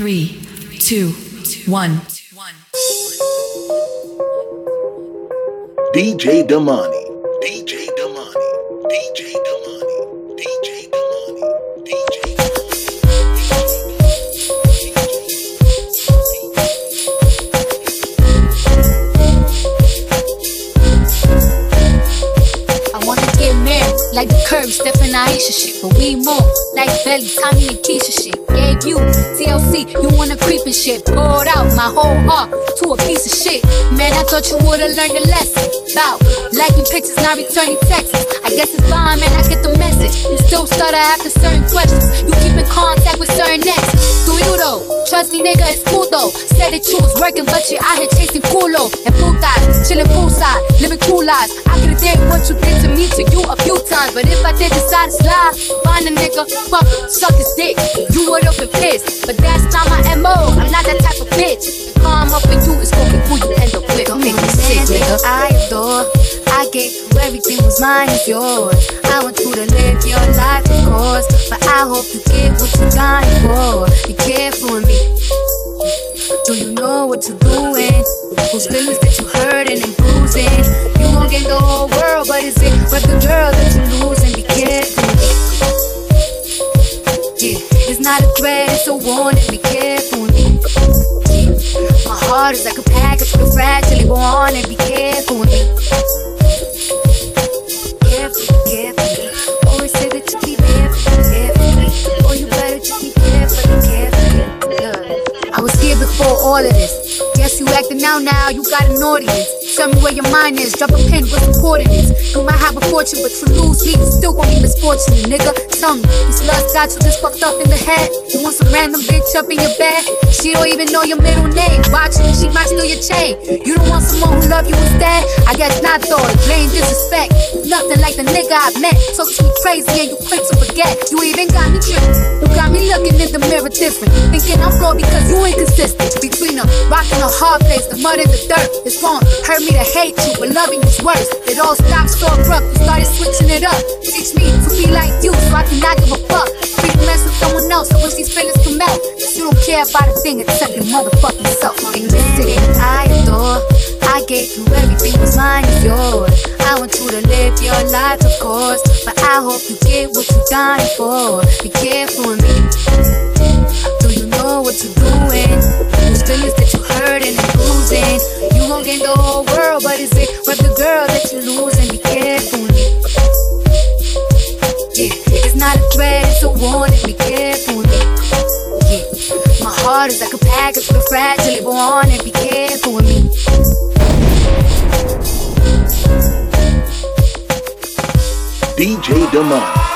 three, two, one. DJ Damani. DJ Damani. DJ Damani. Get married, like the curb, Steph and Ayesha shit. But we more, like Belly, Tommy, and Keisha shit. Gave you TLC, you wanna creep and shit. Poured out my whole heart to a piece of shit. Man, I thought you would've learned a lesson. About liking pictures, not returning texts. I guess it's fine, man, I get the message. You still stutter after certain questions. You keep in contact with certain exes. Trust me, nigga, it's cool though. Said that you was working, but you're out here chasing culo. Oh. And putas, chilling poolside, living cool lives. I could've did what you did to me to you a few times. But if I did decide to slide, find a nigga, fuck, suck his dick. You would've been pissed. But that's not my MO. I gave you everything was mine is yours. I want you to live your life, of course. But I hope you get what you're dying for. Be careful with me. Do you know what you're doing? Whose feelings that you're hurting and bruising? You won't get the whole world, but is it worth the girl that you're losing? Be careful. Yeah, it's not a threat, it's a warning. Be careful. My heart is like a package for the fragile. Go on and be careful with me. All of this. Guess you acting out now, you got an audience. Tell me where your mind is, drop a pin, what's important is. You might have a fortune, but you lose you still gon' be misfortunate, nigga. Me, this lust got you just fucked up in the head. You want some random bitch up in your bed? She don't even know your middle name. Watch she might steal your chain. You don't want someone who love you instead? I guess not though, blame disrespect. Nothing like the nigga I met. Talk to me crazy and you quick to forget. You even got me tripping. You got me looking in the mirror different. Thinking I'm flawed because you inconsistent. Between a rock and a hard place, the mud and the dirt. It's wrong. Hurt me to hate you, but loving you's worse. It all stopped so abrupt. You started switching it up. Teach me to be like you so I can not give a fuck. Free to mess with someone else. I wish these feelings could melt. Cause you don't care about a thing except your motherfucking self. And man, I adore. I gave you everything was mine is yours. I want you to live your life, of course. But I hope you get what you're dying for. Be careful with me. Do you know what you're doing? Those feelings that you're hurting and bruising. You gon' gain the whole world, but is it worth the girl that you're losing? Be careful a. Be careful with. Yeah, my heart is like a package the fragile. Go on and be careful with me. DJ Damani.